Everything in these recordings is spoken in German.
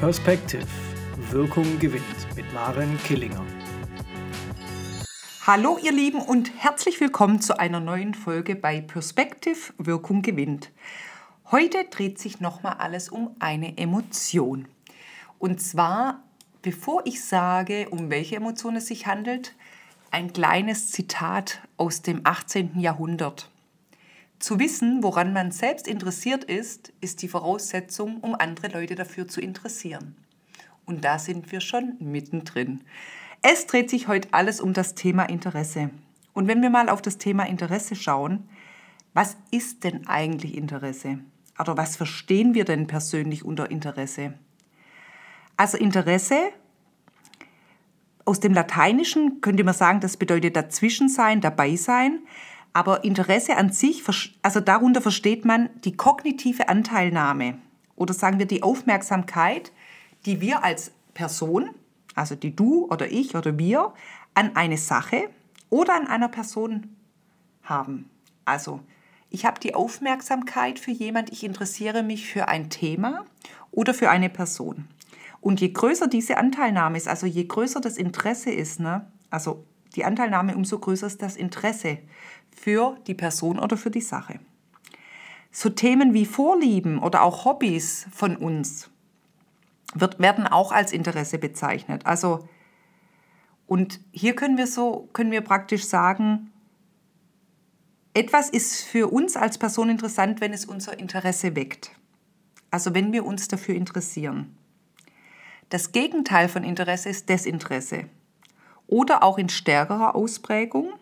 Perspective. Wirkung gewinnt mit Maren Killinger. Hallo ihr Lieben und herzlich willkommen zu einer neuen Folge bei Perspective Wirkung gewinnt. Heute dreht sich nochmal alles um eine Emotion. Und zwar, bevor ich sage, um welche Emotion es sich handelt, ein kleines Zitat aus dem 18. Jahrhundert. Zu wissen, woran man selbst interessiert ist, ist die Voraussetzung, um andere Leute dafür zu interessieren. Und da sind wir schon mittendrin. Es dreht sich heute alles um das Thema Interesse. Und wenn wir mal auf das Thema Interesse schauen, was ist denn eigentlich Interesse? Oder was verstehen wir denn persönlich unter Interesse? Also Interesse, aus dem Lateinischen könnte man sagen, das bedeutet dazwischen sein, dabei sein. Aber Interesse an sich, also darunter versteht man die kognitive Anteilnahme oder sagen wir die Aufmerksamkeit, die wir als Person, also die du oder ich oder wir, an eine Sache oder an einer Person haben. Also ich habe die Aufmerksamkeit für jemand, ich interessiere mich für ein Thema oder für eine Person. Und je größer diese Anteilnahme ist, also je größer das Interesse ist, ne, also die Anteilnahme, umso größer ist das Interesse für die Person oder für die Sache. So Themen wie Vorlieben oder auch Hobbys von uns wird, werden auch als Interesse bezeichnet. Also, und hier können wir so, können wir praktisch sagen, etwas ist für uns als Person interessant, wenn es unser Interesse weckt. Also wenn wir uns dafür interessieren. Das Gegenteil von Interesse ist Desinteresse. Oder auch in stärkerer Ausprägung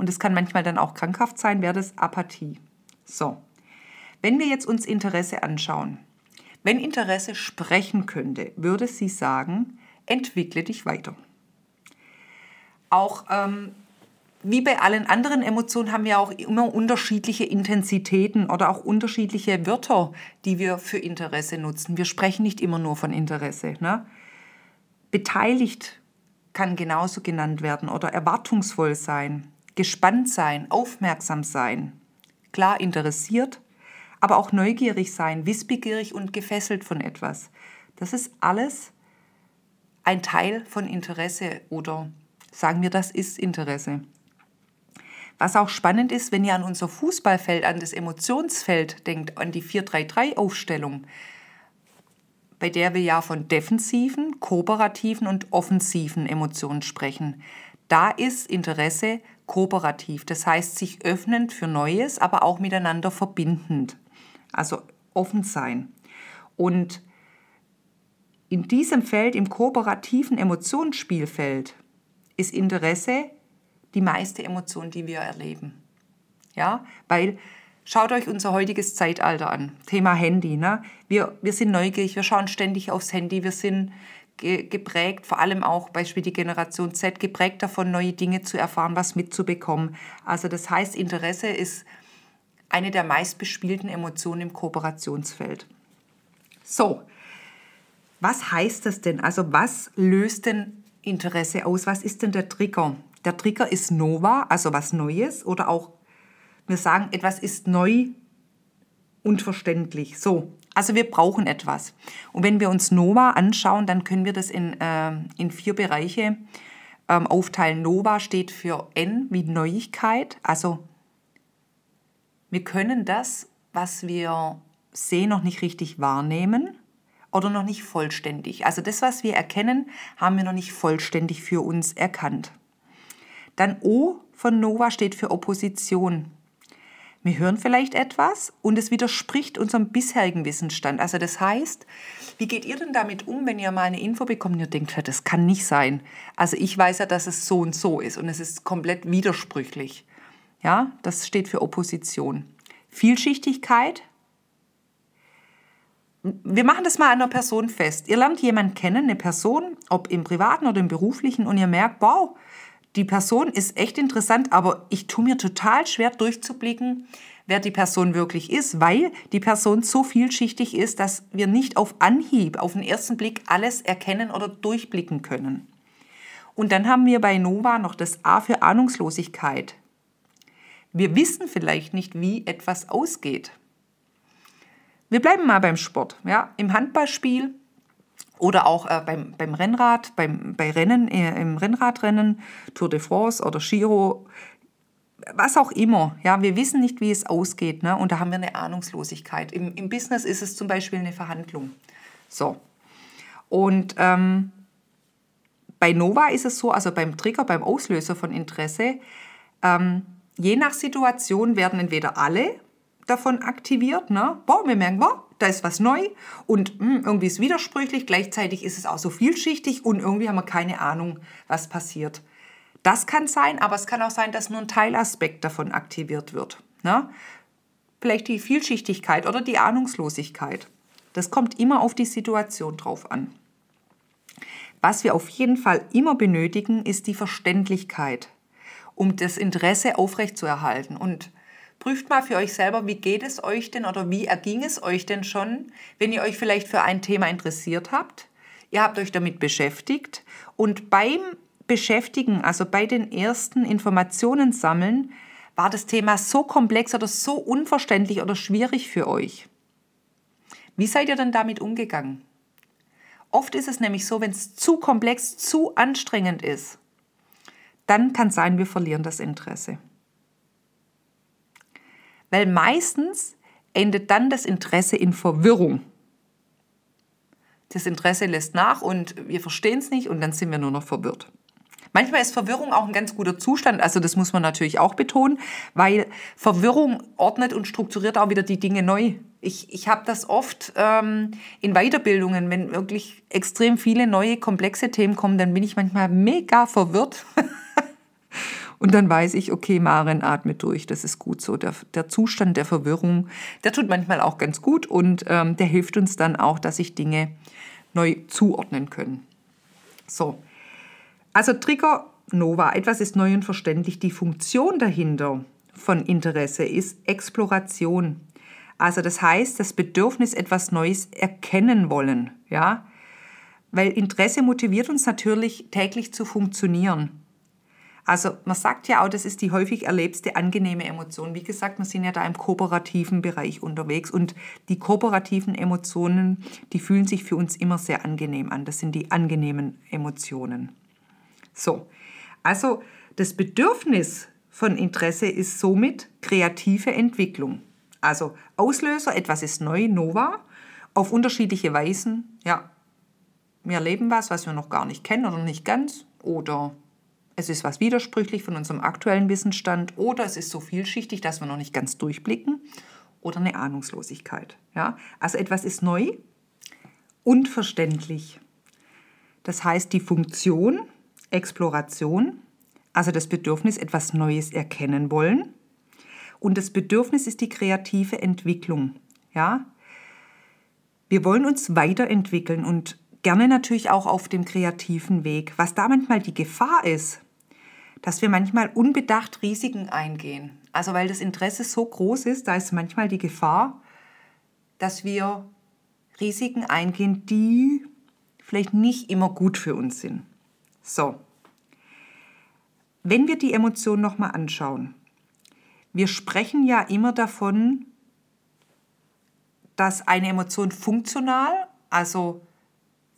und es kann manchmal dann auch krankhaft sein, wäre das Apathie. So, wenn wir jetzt uns Interesse anschauen, wenn Interesse sprechen könnte, würde sie sagen, entwickle dich weiter. Auch ähm, wie bei allen anderen Emotionen haben wir auch immer unterschiedliche Intensitäten oder auch unterschiedliche Wörter, die wir für Interesse nutzen. Wir sprechen nicht immer nur von Interesse. Ne? Beteiligt kann genauso genannt werden oder erwartungsvoll sein gespannt sein, aufmerksam sein, klar interessiert, aber auch neugierig sein, wissbegierig und gefesselt von etwas. Das ist alles ein Teil von Interesse oder sagen wir, das ist Interesse. Was auch spannend ist, wenn ihr an unser Fußballfeld, an das Emotionsfeld denkt, an die 4-3-3-Aufstellung, bei der wir ja von defensiven, kooperativen und offensiven Emotionen sprechen. Da ist Interesse kooperativ, das heißt sich öffnend für Neues, aber auch miteinander verbindend. Also offen sein. Und in diesem Feld, im kooperativen Emotionsspielfeld, ist Interesse die meiste Emotion, die wir erleben. Ja, weil schaut euch unser heutiges Zeitalter an. Thema Handy. Ne? Wir, wir sind neugierig, wir schauen ständig aufs Handy, wir sind geprägt, vor allem auch Beispiel die Generation Z, geprägt davon, neue Dinge zu erfahren, was mitzubekommen. Also das heißt, Interesse ist eine der meistbespielten Emotionen im Kooperationsfeld. So, was heißt das denn? Also was löst denn Interesse aus? Was ist denn der Trigger? Der Trigger ist Nova, also was Neues oder auch, wir sagen, etwas ist neu und verständlich. So, also wir brauchen etwas. Und wenn wir uns Nova anschauen, dann können wir das in, äh, in vier Bereiche ähm, aufteilen. Nova steht für N wie Neuigkeit. Also wir können das, was wir sehen, noch nicht richtig wahrnehmen oder noch nicht vollständig. Also das, was wir erkennen, haben wir noch nicht vollständig für uns erkannt. Dann O von Nova steht für Opposition. Wir hören vielleicht etwas und es widerspricht unserem bisherigen Wissensstand. Also das heißt, wie geht ihr denn damit um, wenn ihr mal eine Info bekommt und ihr denkt, das kann nicht sein. Also ich weiß ja, dass es so und so ist und es ist komplett widersprüchlich. Ja, das steht für Opposition. Vielschichtigkeit. Wir machen das mal an einer Person fest. Ihr lernt jemanden kennen, eine Person, ob im privaten oder im beruflichen, und ihr merkt, wow, die Person ist echt interessant, aber ich tue mir total schwer durchzublicken, wer die Person wirklich ist, weil die Person so vielschichtig ist, dass wir nicht auf Anhieb, auf den ersten Blick alles erkennen oder durchblicken können. Und dann haben wir bei Nova noch das A für Ahnungslosigkeit. Wir wissen vielleicht nicht, wie etwas ausgeht. Wir bleiben mal beim Sport. Ja? Im Handballspiel Oder auch äh, beim, beim Rennrad, beim, bei Rennen, äh, im Rennradrennen, Tour de France oder Giro, was auch immer. Ja, wir wissen nicht, wie es ausgeht. Ne? Und da haben wir eine Ahnungslosigkeit. Im, Im Business ist es zum Beispiel eine Verhandlung. So. Und ähm, bei Nova ist es so, also beim Trigger, beim Auslöser von Interesse, ähm, je nach Situation werden entweder alle davon aktiviert. Ne? Boah, wir merken, boah, da ist was neu und mh, hm, irgendwie ist widersprüchlich. Gleichzeitig ist es auch so vielschichtig und irgendwie haben wir keine Ahnung, was passiert. Das kann sein, aber es kann auch sein, dass nur ein Teilaspekt davon aktiviert wird. Ne? Vielleicht die Vielschichtigkeit oder die Ahnungslosigkeit. Das kommt immer auf die Situation drauf an. Was wir auf jeden Fall immer benötigen, ist die Verständlichkeit, um das Interesse aufrechtzuerhalten. Und prüft mal für euch selber, wie geht es euch denn oder wie erging es euch denn schon, wenn ihr euch vielleicht für ein Thema interessiert habt. Ihr habt euch damit beschäftigt und beim Beschäftigen, also bei den ersten Informationen sammeln, war das Thema so komplex oder so unverständlich oder schwierig für euch. Wie seid ihr dann damit umgegangen? Oft ist es nämlich so, wenn es zu komplex, zu anstrengend ist, dann kann sein, wir verlieren das Interesse. Weil meistens endet dann das Interesse in Verwirrung. Das Interesse lässt nach und wir verstehen es nicht und dann sind wir nur noch verwirrt. Manchmal ist Verwirrung auch ein ganz guter Zustand, also das muss man natürlich auch betonen, weil Verwirrung ordnet und strukturiert auch wieder die Dinge neu. Ich, ich habe das oft ähm, in Weiterbildungen, wenn wirklich extrem viele neue, komplexe Themen kommen, dann bin ich manchmal mega verwirrt. Und dann weiß ich, okay, Maren, atme durch, das ist gut so. Der, der Zustand der Verwirrung, der tut manchmal auch ganz gut und ähm, der hilft uns dann auch, dass sich Dinge neu zuordnen können. So, also Trigger Nova, etwas ist neu und verständlich. Die Funktion dahinter von Interesse ist Exploration. Also das heißt, das Bedürfnis, etwas Neues erkennen wollen. Ja? Weil Interesse motiviert uns natürlich täglich zu funktionieren. Also man sagt ja auch, das ist die häufig erlebste angenehme Emotion. Wie gesagt, wir sind ja da im kooperativen Bereich unterwegs und die kooperativen Emotionen, die fühlen sich für uns immer sehr angenehm an. Das sind die angenehmen Emotionen. So, also das Bedürfnis von Interesse ist somit kreative Entwicklung. Also Auslöser, etwas ist neu, Nova, auf unterschiedliche Weisen. Ja, wir erleben was, was wir noch gar nicht kennen oder nicht ganz. Oder es ist was widersprüchlich von unserem aktuellen Wissensstand. Oder es ist so vielschichtig, dass wir noch nicht ganz durchblicken. Oder eine Ahnungslosigkeit. Ja, also etwas ist neu und verständlich. Das heißt, die Funktion Exploration, also das Bedürfnis, etwas Neues erkennen wollen. Und das Bedürfnis ist die kreative Entwicklung. Ja? Wir wollen uns weiterentwickeln und gerne natürlich auch auf dem kreativen Weg. Was da manchmal die Gefahr ist, dass wir manchmal unbedacht Risiken eingehen. Also weil das Interesse so groß ist, da ist manchmal die Gefahr, dass wir Risiken eingehen, die vielleicht nicht immer gut für uns sind. So, wenn wir die Emotion nochmal anschauen, wir sprechen ja immer davon, dass eine Emotion funktional, also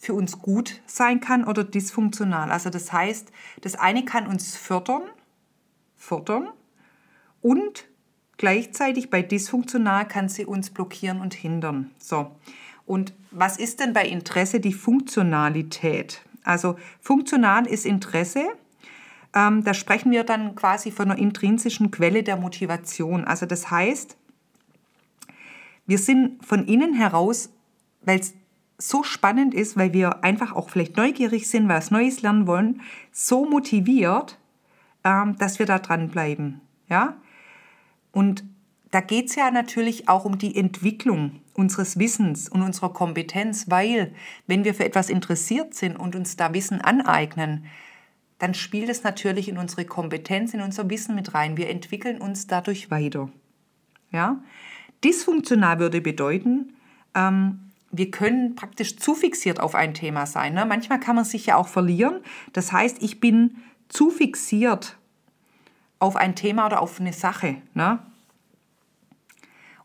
für uns gut sein kann oder dysfunktional. Also das heißt, das eine kann uns fördern, fördern und gleichzeitig bei dysfunktional kann sie uns blockieren und hindern. So. Und was ist denn bei Interesse die Funktionalität? Also funktional ist Interesse. Ähm, da sprechen wir dann quasi von einer intrinsischen Quelle der Motivation. Also das heißt, wir sind von innen heraus, weil es so spannend ist, weil wir einfach auch vielleicht neugierig sind, was Neues lernen wollen, so motiviert, ähm, dass wir da dranbleiben. Ja? Und da geht es ja natürlich auch um die Entwicklung unseres Wissens und unserer Kompetenz, weil wenn wir für etwas interessiert sind und uns da Wissen aneignen, dann spielt es natürlich in unsere Kompetenz, in unser Wissen mit rein. Wir entwickeln uns dadurch weiter. Ja? Dysfunktional würde bedeuten, ähm, wir können praktisch zu fixiert auf ein Thema sein. Ne? Manchmal kann man sich ja auch verlieren. Das heißt, ich bin zu fixiert auf ein Thema oder auf eine Sache. Ne?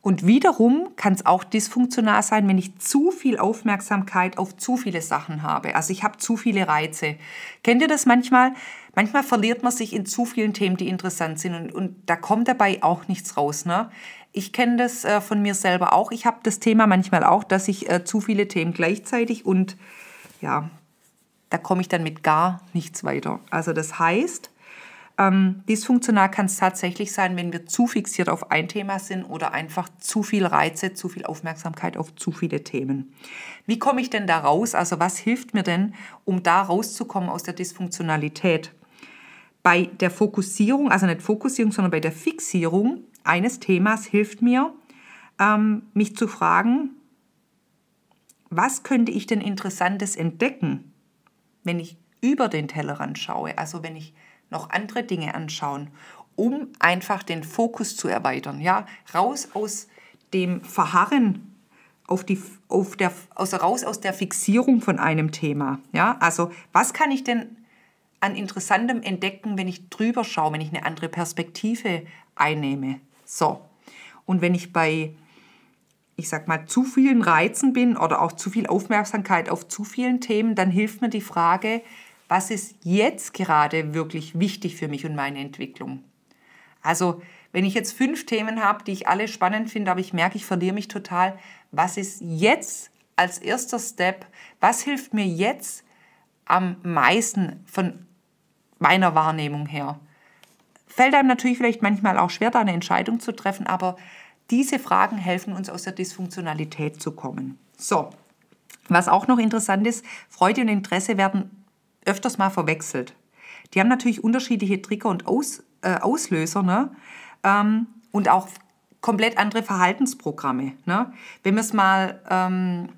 Und wiederum kann es auch dysfunktional sein, wenn ich zu viel Aufmerksamkeit auf zu viele Sachen habe. Also ich habe zu viele Reize. Kennt ihr das manchmal? Manchmal verliert man sich in zu vielen Themen, die interessant sind und, und da kommt dabei auch nichts raus. Ne? Ich kenne das äh, von mir selber auch. Ich habe das Thema manchmal auch, dass ich äh, zu viele Themen gleichzeitig und ja, da komme ich dann mit gar nichts weiter. Also das heißt, ähm, dysfunktional kann es tatsächlich sein, wenn wir zu fixiert auf ein Thema sind oder einfach zu viel Reize, zu viel Aufmerksamkeit auf zu viele Themen. Wie komme ich denn da raus? Also was hilft mir denn, um da rauszukommen aus der Dysfunktionalität? Bei der Fokussierung, also nicht Fokussierung, sondern bei der Fixierung eines Themas hilft mir, ähm, mich zu fragen, was könnte ich denn Interessantes entdecken, wenn ich über den Tellerrand schaue, also wenn ich noch andere Dinge anschauen, um einfach den Fokus zu erweitern. Ja, raus aus dem Verharren auf die, auf der, also raus aus der Fixierung von einem Thema. Ja, also was kann ich denn an Interessantem entdecken, wenn ich drüber schaue, wenn ich eine andere Perspektive einnehme? So. Und wenn ich bei, ich sag mal, zu vielen Reizen bin oder auch zu viel Aufmerksamkeit auf zu vielen Themen, dann hilft mir die Frage, was ist jetzt gerade wirklich wichtig für mich und meine Entwicklung. Also, wenn ich jetzt fünf Themen habe, die ich alle spannend finde, aber ich merke, ich verliere mich total, was ist jetzt als erster Step, was hilft mir jetzt am meisten von meiner Wahrnehmung her? Fällt einem natürlich vielleicht manchmal auch schwer, da eine Entscheidung zu treffen, aber diese Fragen helfen uns aus der Dysfunktionalität zu kommen. So, was auch noch interessant ist, Freude und Interesse werden öfters mal verwechselt. Die haben natürlich unterschiedliche Trigger und Aus, äh, Auslöser ne? Ähm, und auch komplett andere Verhaltensprogramme. Ne? Wenn wir es mal ähm,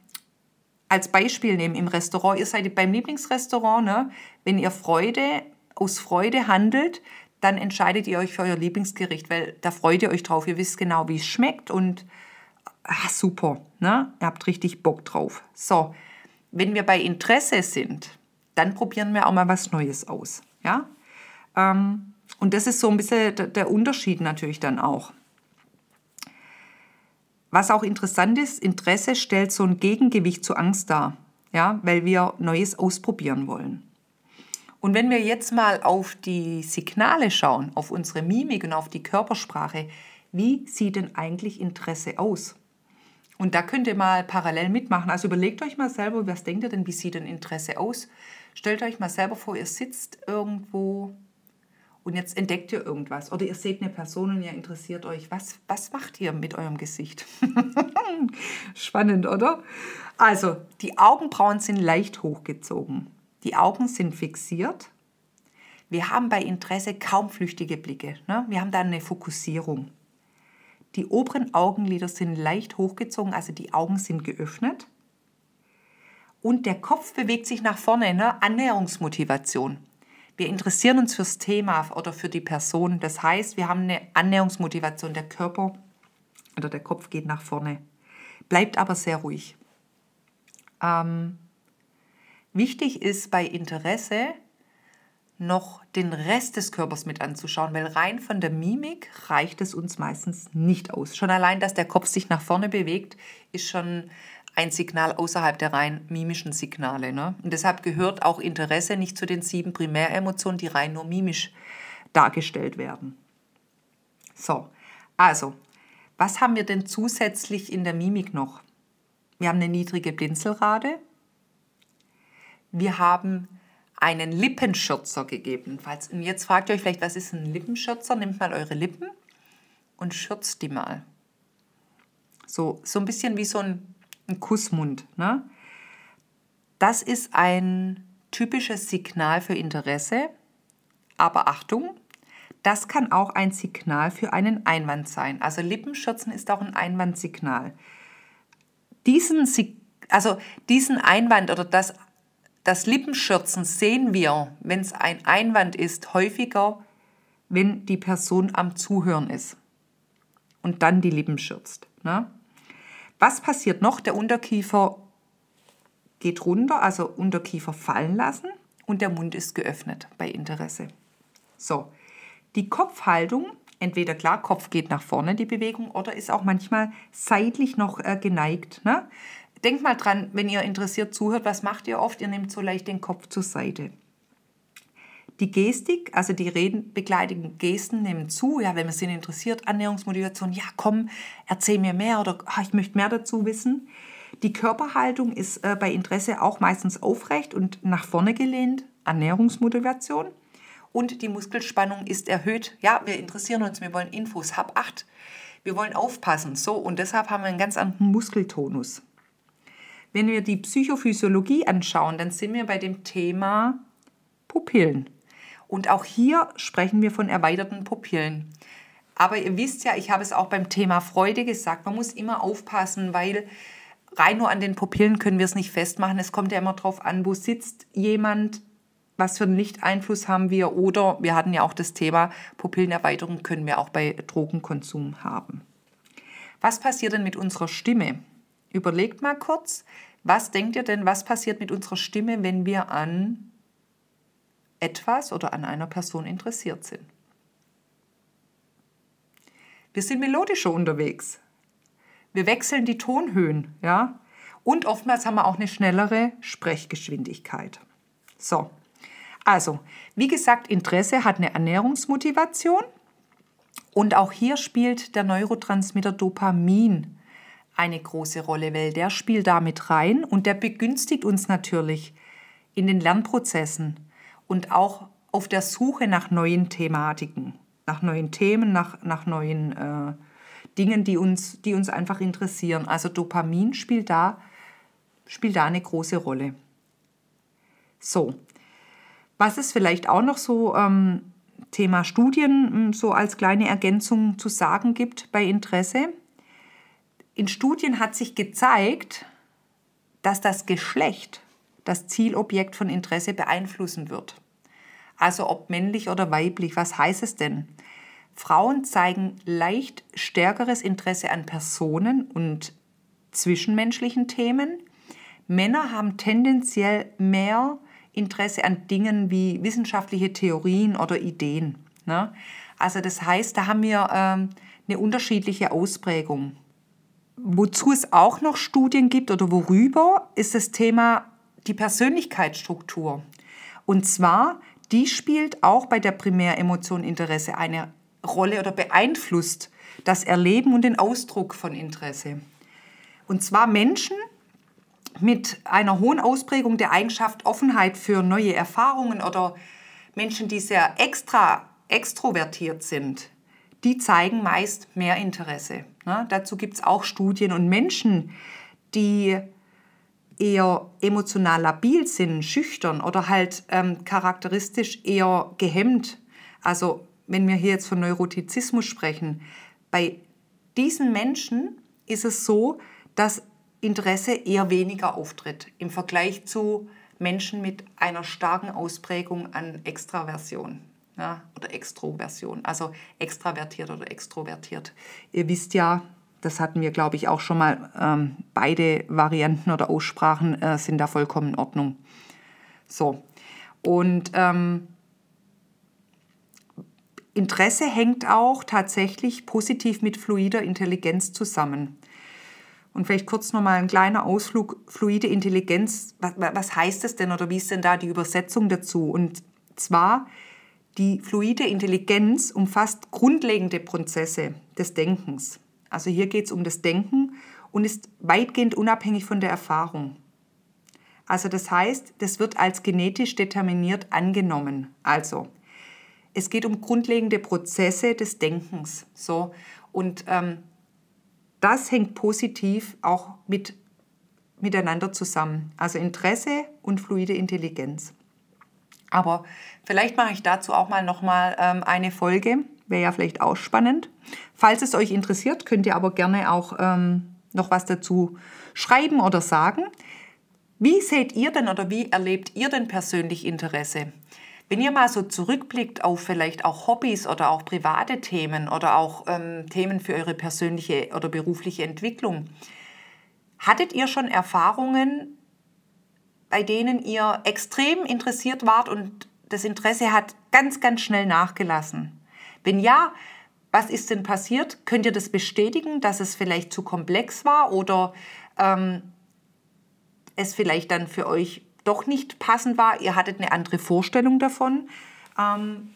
als Beispiel nehmen im Restaurant, ihr seid beim Lieblingsrestaurant, ne? wenn ihr Freude aus Freude handelt, dann entscheidet ihr euch für euer Lieblingsgericht, weil da freut ihr euch drauf. Ihr wisst genau, wie es schmeckt und ach, super, ne? ihr habt richtig Bock drauf. So, wenn wir bei Interesse sind, dann probieren wir auch mal was Neues aus. Ja? Ähm, und das ist so ein bisschen der Unterschied natürlich dann auch. Was auch interessant ist, Interesse stellt so ein Gegengewicht zu Angst dar, ja, weil wir Neues ausprobieren wollen. Und wenn wir jetzt mal auf die Signale schauen, auf unsere Mimik und auf die Körpersprache, wie sieht denn eigentlich Interesse aus? Und da könnt ihr mal parallel mitmachen. Also überlegt euch mal selber, was denkt ihr denn, wie sieht denn Interesse aus? Stellt euch mal selber vor, ihr sitzt irgendwo und jetzt entdeckt ihr irgendwas oder ihr seht eine Person und ihr interessiert euch. Was, was macht ihr mit eurem Gesicht? Spannend, oder? Also, die Augenbrauen sind leicht hochgezogen. Die Augen sind fixiert. Wir haben bei Interesse kaum flüchtige Blicke. Ne? Wir haben da eine Fokussierung. Die oberen Augenlider sind leicht hochgezogen, also die Augen sind geöffnet und der Kopf bewegt sich nach vorne, ne? Annäherungsmotivation. Wir interessieren uns fürs Thema oder für die Person. Das heißt, wir haben eine Annäherungsmotivation. Der Körper oder der Kopf geht nach vorne, bleibt aber sehr ruhig. Ähm, wichtig ist bei Interesse noch den Rest des Körpers mit anzuschauen, weil rein von der Mimik reicht es uns meistens nicht aus. Schon allein, dass der Kopf sich nach vorne bewegt, ist schon ein Signal außerhalb der rein mimischen Signale. Ne? Und deshalb gehört auch Interesse nicht zu den sieben Primäremotionen, die rein nur mimisch dargestellt werden. So, also, was haben wir denn zusätzlich in der Mimik noch? Wir haben eine niedrige Blinzelrate. Wir haben einen Lippenschürzer gegebenenfalls. Und jetzt fragt ihr euch vielleicht, was ist ein Lippenschürzer? Nehmt mal eure Lippen und schürzt die mal. So, so ein bisschen wie so ein ein Kussmund. Ne? Das ist ein typisches Signal für Interesse, aber Achtung, das kann auch ein Signal für einen Einwand sein. Also Lippenschürzen ist auch ein Einwandsignal. Diesen, also diesen Einwand oder das, das Lippenschürzen sehen wir, wenn es ein Einwand ist, häufiger, wenn die Person am Zuhören ist und dann die Lippen schürzt. Ne? Was passiert noch? Der Unterkiefer geht runter, also Unterkiefer fallen lassen und der Mund ist geöffnet bei Interesse. So, die Kopfhaltung Entweder klar, Kopf geht nach vorne, die Bewegung, oder ist auch manchmal seitlich noch äh, geneigt. Ne? Denkt mal dran, wenn ihr interessiert zuhört, was macht ihr oft? Ihr nehmt so leicht den Kopf zur Seite. Die Gestik, also die redenbegleitenden Gesten nehmen zu. Ja, wenn man sich interessiert, Annäherungsmotivation, ja komm, erzähl mir mehr oder ach, ich möchte mehr dazu wissen. Die Körperhaltung ist äh, bei Interesse auch meistens aufrecht und nach vorne gelehnt, Annäherungsmotivation. Und die Muskelspannung ist erhöht. Ja, wir interessieren uns, wir wollen Infos, hab acht. Wir wollen aufpassen. So, und deshalb haben wir einen ganz anderen Muskeltonus. Wenn wir die Psychophysiologie anschauen, dann sind wir bei dem Thema Pupillen. Und auch hier sprechen wir von erweiterten Pupillen. Aber ihr wisst ja, ich habe es auch beim Thema Freude gesagt, man muss immer aufpassen, weil rein nur an den Pupillen können wir es nicht festmachen. Es kommt ja immer darauf an, wo sitzt jemand, was für einen Lichteinfluss haben wir oder wir hatten ja auch das Thema Pupillenerweiterung können wir auch bei Drogenkonsum haben. Was passiert denn mit unserer Stimme? Überlegt mal kurz, was denkt ihr denn, was passiert mit unserer Stimme, wenn wir an etwas oder an einer Person interessiert sind. Wir sind melodischer unterwegs. Wir wechseln die Tonhöhen, ja? Und oftmals haben wir auch eine schnellere Sprechgeschwindigkeit. So. Also, wie gesagt, Interesse hat eine Ernährungsmotivation und auch hier spielt der Neurotransmitter Dopamin eine große Rolle, weil der spielt damit rein und der begünstigt uns natürlich in den Lernprozessen und auch auf der Suche nach neuen Thematiken, nach neuen Themen, nach, nach neuen äh, Dingen, die uns, die uns einfach interessieren. Also Dopamin spielt da, spielt da eine große Rolle. So, was es vielleicht auch noch so ähm, Thema Studien hm, so als kleine Ergänzung zu sagen gibt bei Interesse. In Studien hat sich gezeigt, dass das Geschlecht das Zielobjekt von Interesse beeinflussen wird. Also ob männlich oder weiblich, was heißt es denn? Frauen zeigen leicht stärkeres Interesse an Personen und zwischenmenschlichen Themen. Männer haben tendenziell mehr Interesse an Dingen wie wissenschaftliche Theorien oder Ideen. Ne? Also das heißt, da haben wir ähm, eine unterschiedliche Ausprägung. Wozu es auch noch Studien gibt oder worüber, ist das Thema die Persönlichkeitsstruktur. Und zwar, die spielt auch bei der Primäremotion Interesse eine Rolle oder beeinflusst das Erleben und den Ausdruck von Interesse. Und zwar Menschen mit einer hohen Ausprägung der Eigenschaft Offenheit für neue Erfahrungen oder Menschen, die sehr extra extrovertiert sind, die zeigen meist mehr Interesse. Ne? Dazu gibt es auch Studien und Menschen, die eher emotional labil sind, schüchtern oder halt ähm, charakteristisch eher gehemmt. Also wenn wir hier jetzt von Neurotizismus sprechen, bei diesen Menschen ist es so, dass Interesse eher weniger auftritt im Vergleich zu Menschen mit einer starken Ausprägung an Extraversion ja, oder Extroversion, also extravertiert oder extrovertiert. Ihr wisst ja, das hatten wir, glaube ich, auch schon mal. Ähm, beide Varianten oder Aussprachen äh, sind da vollkommen in Ordnung. So. Und ähm, Interesse hängt auch tatsächlich positiv mit fluider Intelligenz zusammen. Und vielleicht kurz nochmal ein kleiner Ausflug. Fluide Intelligenz, was, was heißt das denn oder wie ist denn da die Übersetzung dazu? Und zwar, die fluide Intelligenz umfasst grundlegende Prozesse des Denkens. Also hier geht es um das Denken und ist weitgehend unabhängig von der Erfahrung. Also das heißt, das wird als genetisch determiniert angenommen. Also es geht um grundlegende Prozesse des Denkens. So und ähm, das hängt positiv auch mit miteinander zusammen. Also Interesse und fluide Intelligenz. Aber vielleicht mache ich dazu auch mal noch mal ähm, eine Folge wäre ja vielleicht auch spannend. Falls es euch interessiert, könnt ihr aber gerne auch ähm, noch was dazu schreiben oder sagen. Wie seht ihr denn oder wie erlebt ihr denn persönlich Interesse? Wenn ihr mal so zurückblickt auf vielleicht auch Hobbys oder auch private Themen oder auch ähm, Themen für eure persönliche oder berufliche Entwicklung, hattet ihr schon Erfahrungen, bei denen ihr extrem interessiert wart und das Interesse hat ganz, ganz schnell nachgelassen? Wenn ja, was ist denn passiert? Könnt ihr das bestätigen, dass es vielleicht zu komplex war oder ähm, es vielleicht dann für euch doch nicht passend war? Ihr hattet eine andere Vorstellung davon. Ähm,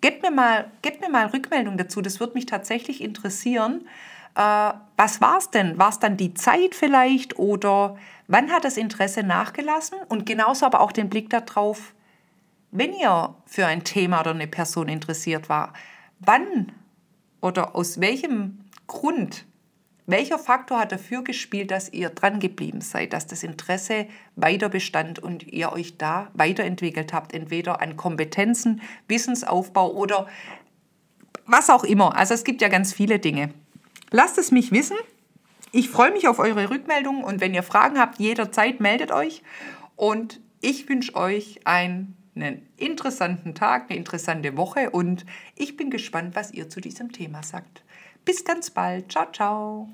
gebt, mir mal, gebt mir mal Rückmeldung dazu, das würde mich tatsächlich interessieren. Äh, was war es denn? War es dann die Zeit vielleicht oder wann hat das Interesse nachgelassen? Und genauso aber auch den Blick darauf, wenn ihr für ein Thema oder eine Person interessiert war, wann oder aus welchem Grund, welcher Faktor hat dafür gespielt, dass ihr dran geblieben seid, dass das Interesse weiter bestand und ihr euch da weiterentwickelt habt, entweder an Kompetenzen, Wissensaufbau oder was auch immer. Also es gibt ja ganz viele Dinge. Lasst es mich wissen. Ich freue mich auf eure Rückmeldungen und wenn ihr Fragen habt, jederzeit meldet euch. Und ich wünsche euch ein einen interessanten Tag, eine interessante Woche und ich bin gespannt, was ihr zu diesem Thema sagt. Bis ganz bald. Ciao, ciao.